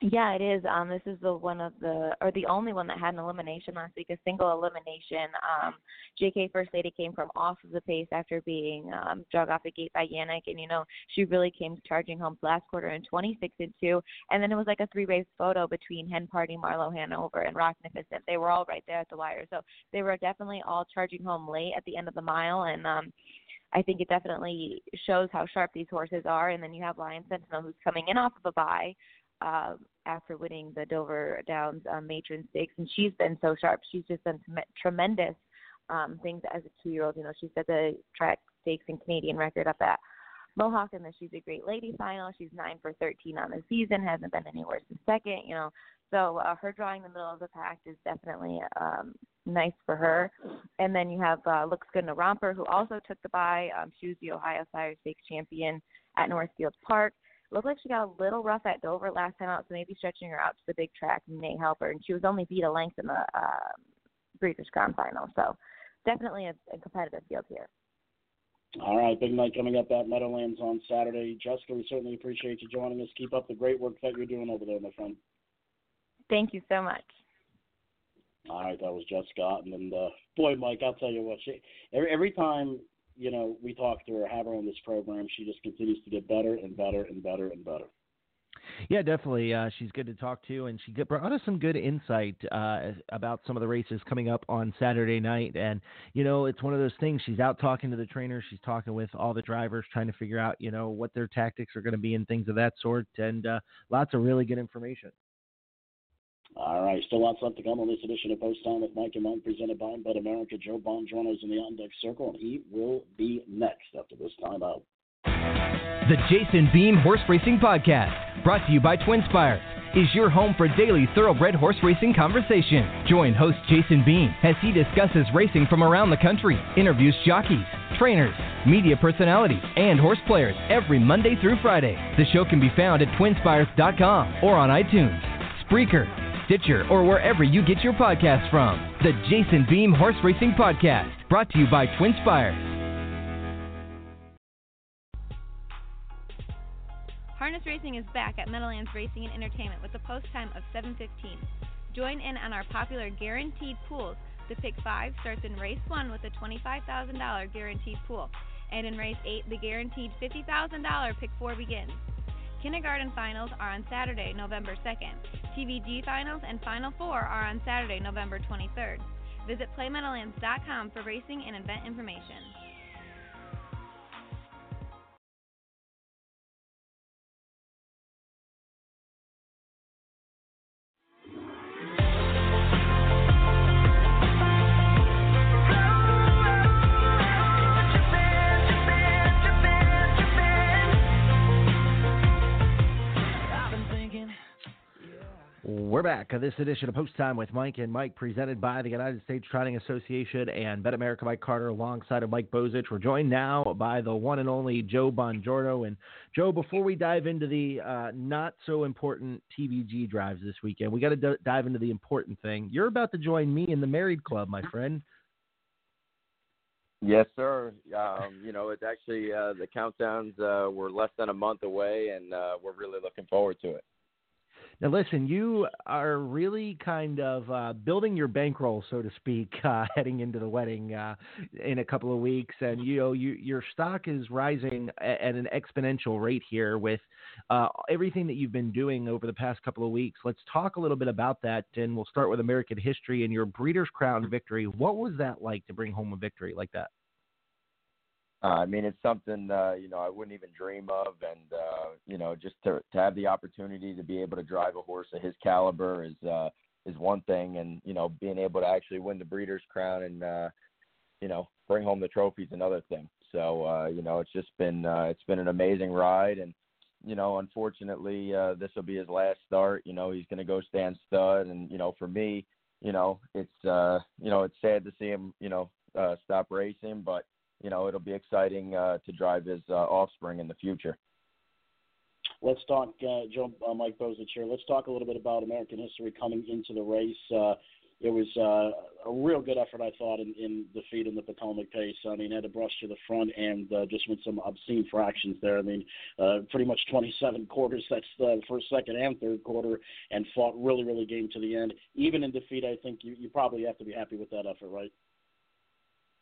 Yeah, it is. Um, this is the one of the, or the only one that had an elimination last week, a single elimination. Um, JK First Lady came from off of the pace after being um, drug off the gate by Yannick, and you know she really came charging home last quarter in 26 and two, and then it was like a three race photo between Hen Party, Marlowe Hanover, and Rocknificent. They were all right there at the wire, so they were definitely all charging home late at the end of the mile, and um, I think it definitely shows how sharp these horses are. And then you have Lyons Sentinel, who's coming in off of a bye uh, after winning the Dover Downs um, Matron Stakes, and she's been so sharp. She's just done tremendous um, things as a two-year-old. You know, she set the track stakes and Canadian record up at Mohawk in the She's a Great Lady final. She's nine for 13 on the season, hasn't been anywhere since second. You know, so uh, her drawing the middle of the pack is definitely um, nice for her. And then you have uh, Looks Good in a Romper, who also took the bye. Um, she was the Ohio Sire Stakes champion at Northfield Park. Looked like she got a little rough at Dover last time out, so maybe stretching her out to the big track may help her. And she was only beat a length in the uh, Breeders' Crown final, so definitely a, a competitive field here. All right, big night coming up at Meadowlands on Saturday. Jessica, we certainly appreciate you joining us. Keep up the great work that you're doing over there, my friend. Thank you so much. All right, that was Jess Otten, and uh, boy, Mike, I'll tell you what, she every every time you know we talk to her, have her on this program, she just continues to get better and better and better and better. Yeah, definitely. Uh, she's good to talk to, and she brought us some good insight uh, about some of the races coming up on Saturday night. And you know, it's one of those things. She's out talking to the trainers. She's talking with all the drivers, trying to figure out, you know, what their tactics are going to be and things of that sort. And uh, lots of really good information. All right, still lots left to come on this edition of Post Time with Mike and Mike, presented by Bet America. Joe us in the on deck circle, and he will be next after this timeout. The Jason Beem Horse Racing Podcast, brought to you by Twinspires, is your home for daily thoroughbred horse racing conversation. Join host Jason Beem as he discusses racing from around the country, interviews jockeys, trainers, media personalities, and horse players every Monday through Friday. The show can be found at twinspires.com or on iTunes, Spreaker, Stitcher, or wherever you get your podcasts from. The Jason Beem Horse Racing Podcast, brought to you by Twinspires. Harness Racing is back at Meadowlands Racing and Entertainment with a post time of 7:15. Join in on our popular guaranteed pools. The pick 5 starts in race 1 with a $25,000 guaranteed pool, and in race 8 the guaranteed $50,000 pick 4 begins. Kindergarten finals are on Saturday, November 2nd. TVG finals and Final Four are on Saturday, November 23rd. Visit PlayMeadowlands.com for racing and event information. We're back. This edition of Post Time with Mike and Mike, presented by the United States Trotting Association and Bet America Mike Carter, alongside of Mike Bozich. We're joined now by the one and only Joe Bongiorno. And Joe, before we dive into the uh, not so important TVG drives this weekend, we got to d- dive into the important thing. You're about to join me in the Married Club, my friend. Yes, sir. Um, you know, it's actually uh, the countdowns uh, we're less than a month away, and uh, we're really looking forward to it. Now, listen, you are really kind of uh, building your bankroll, so to speak, uh, heading into the wedding uh, in a couple of weeks, and you know you, your stock is rising at, at an exponential rate here with uh, everything that you've been doing over the past couple of weeks. Let's talk a little bit about that, and we'll start with American history and your Breeders' Crown victory. What was that like to bring home a victory like that? Uh, I mean, it's something uh, you know I wouldn't even dream of, and uh, you know, just to to have the opportunity to be able to drive a horse of his caliber is uh, is one thing, and you know, being able to actually win the Breeders' Crown and uh, you know bring home the trophy is another thing. So uh, you know, it's just been uh, it's been an amazing ride, and you know, unfortunately, uh, this will be his last start. You know, he's going to go stand stud, and you know, for me, you know, it's uh, you know, it's sad to see him, you know, uh, stop racing, but you know, it'll be exciting uh, to drive his uh, offspring in the future. Let's talk, uh, Joe, uh, Mike Bozich here. Let's talk a little bit about American history coming into the race. Uh, it was uh, a real good effort, I thought, in, defeat in defeating the Potomac pace. I mean, had to brush to the front and uh, just went some obscene fractions there. I mean, uh, pretty much 27 quarters. That's the first, second, and third quarter, and fought really, really game to the end. Even in defeat, I think you, you probably have to be happy with that effort, right?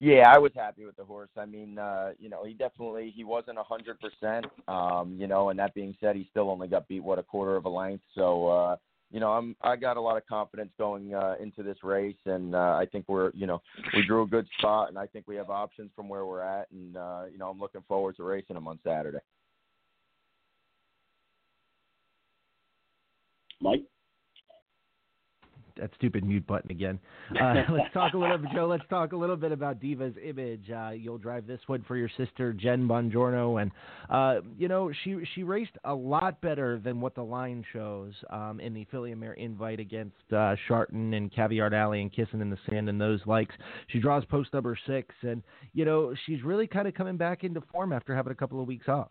Yeah, I was happy with the horse. I mean, uh, you know, he definitely he wasn't a hundred percent. Um, you know, and that being said, he still only got beat what a quarter of a length. So, uh, you know, I'm I got a lot of confidence going uh, into this race, and uh, I think we're you know we drew a good spot, and I think we have options from where we're at, and uh, you know I'm looking forward to racing him on Saturday. Mike. That stupid mute button again. Uh, let's talk a little bit, Joe. Let's talk a little bit about Diva's image. Uh, you'll drive this one for your sister Jen Bongiorno, and uh, you know she she raced a lot better than what the line shows um, in the and Mare Invite against uh, Shartin and Caviart Ally and Kissing in the Sand and those likes. She draws post number six, and you know she's really kind of coming back into form after having a couple of weeks off.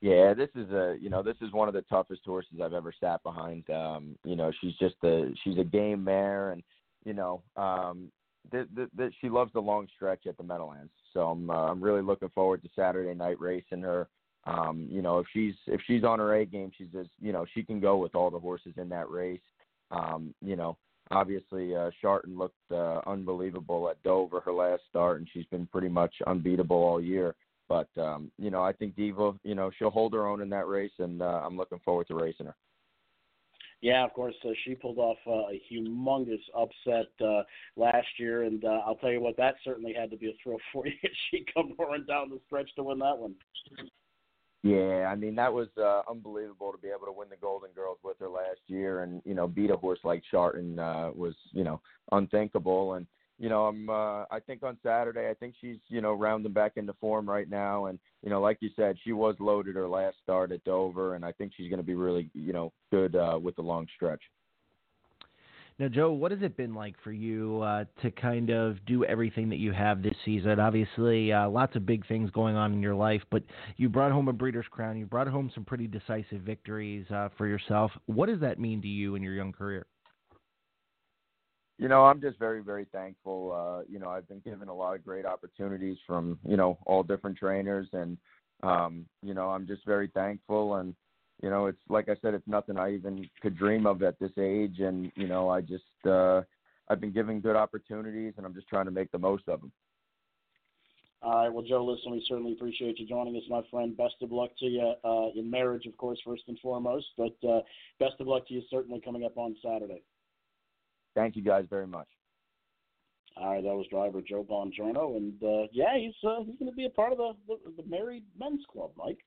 Yeah, this is a you know this is one of the toughest horses I've ever sat behind. Um, you know, she's just a she's a game mare, and you know, um, that th- she loves the long stretch at the Meadowlands. So I'm uh, I'm really looking forward to Saturday night racing her. Um, you know, if she's if she's on her A game, she's just you know she can go with all the horses in that race. Um, you know, obviously uh, Shartin looked uh, unbelievable at Dover her last start, and she's been pretty much unbeatable all year. But um, you know, I think Diva, you know, she'll hold her own in that race, and uh, I'm looking forward to racing her. Yeah, of course, uh, she pulled off uh, a humongous upset uh, last year, and uh, I'll tell you what, that certainly had to be a thrill for you. she come roaring down the stretch to win that one. Yeah, I mean that was uh, unbelievable to be able to win the Golden Girls with her last year, and you know beat a horse like Shartin uh, was you know unthinkable, and you know, I'm uh I think on Saturday I think she's, you know, rounding back into form right now and you know, like you said, she was loaded her last start at Dover and I think she's going to be really, you know, good uh with the long stretch. Now, Joe, what has it been like for you uh, to kind of do everything that you have this season? Obviously, uh, lots of big things going on in your life, but you brought home a Breeders' Crown. You brought home some pretty decisive victories uh, for yourself. What does that mean to you in your young career? You know, I'm just very, very thankful. Uh, you know, I've been given a lot of great opportunities from, you know, all different trainers and um, you know, I'm just very thankful and you know, it's like I said, it's nothing I even could dream of at this age and, you know, I just uh I've been given good opportunities and I'm just trying to make the most of them. All right. Well, Joe, listen, we certainly appreciate you joining us, my friend. Best of luck to you uh, in marriage, of course, first and foremost. But uh, best of luck to you certainly coming up on Saturday. Thank you guys very much. All right, that was driver Joe Bongiorno, and uh, yeah, he's uh, he's going to be a part of the, the, the married men's club, Mike.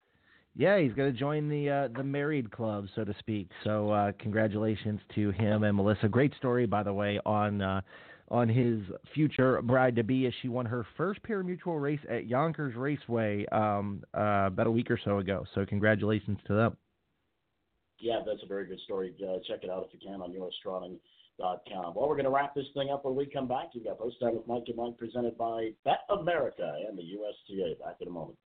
Yeah, he's going to join the uh, the married club, so to speak. So uh, congratulations to him and Melissa. Great story, by the way, on uh, on his future bride to be as she won her first pari-mutuel race at Yonkers Raceway um, uh, about a week or so ago. So congratulations to them. Yeah, that's a very good story. Uh, check it out if you can on US Trotting com. Well, we're going to wrap this thing up when we come back. You've got Post Time with Mike and Mike presented by Bet America and the USTA. Back in a moment.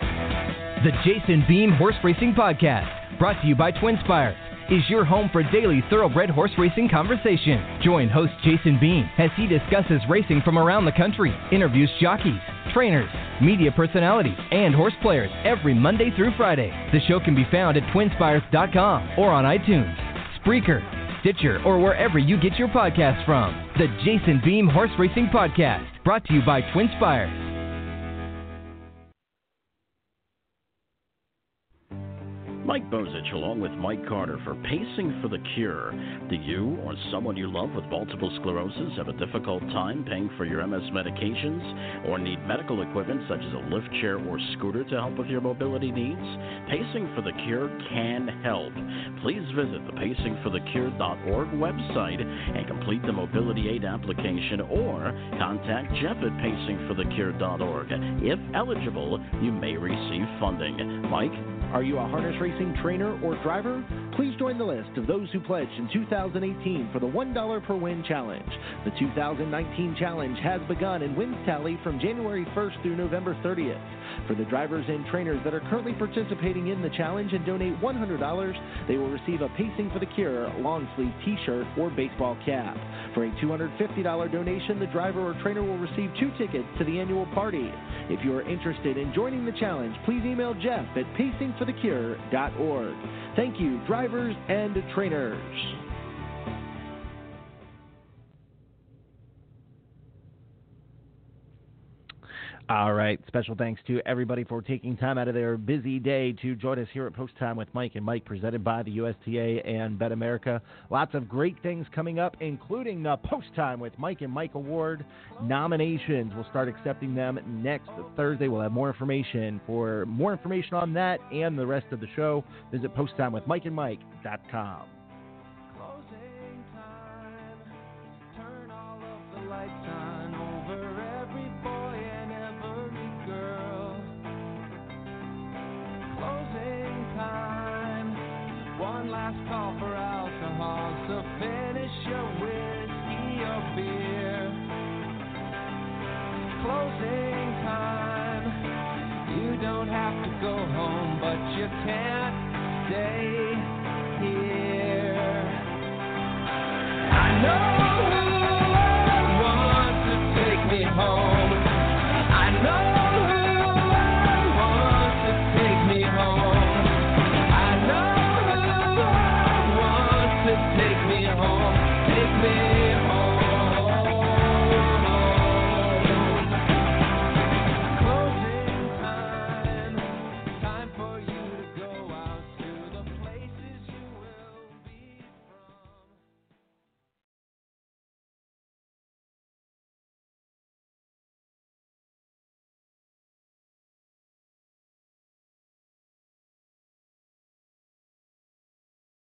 The Jason Beem Horse Racing Podcast, brought to you by Twinspires, is your home for daily thoroughbred horse racing conversation. Join host Jason Beem as he discusses racing from around the country, interviews jockeys, trainers, media personalities, and horse players every Monday through Friday. The show can be found at twinspires.com or on iTunes, Spreaker, Stitcher, or wherever you get your podcasts from. The Jason Beem Horse Racing Podcast, brought to you by Twinspires. Mike Bozich along with Mike Carter for Pacing for the Cure. Do you or someone you love with multiple sclerosis have a difficult time paying for your MS medications or need medical equipment such as a lift chair or scooter to help with your mobility needs? Pacing for the Cure can help. Please visit the pacingforthecure.org website and complete the mobility aid application or contact Jeff at pacingforthecure.org. If eligible, you may receive funding. Mike, are you a harness racing trainer or driver? Please join the list of those who pledged in 2018 for the $1 per win challenge. The 2019 challenge has begun and wins tally from January 1st through November 30th. For the drivers and trainers that are currently participating in the challenge and donate $100, they will receive a Pacing for the Cure long sleeve t shirt or baseball cap. For a $250 donation, the driver or trainer will receive two tickets to the annual party. If you are interested in joining the challenge, please email Jeff at pacingforthecure.org. Thank you, drivers and trainers. All right. Special thanks to everybody for taking time out of their busy day to join us here at Post Time with Mike and Mike, presented by the USTA and Bet America. Lots of great things coming up, including the Post Time with Mike and Mike Award nominations. We'll start accepting them next Thursday. We'll have more information. For more information on that and the rest of the show, visit posttimewithmikeandmike.com. Closing time. You don't have to go home, but you can't stay here. I know.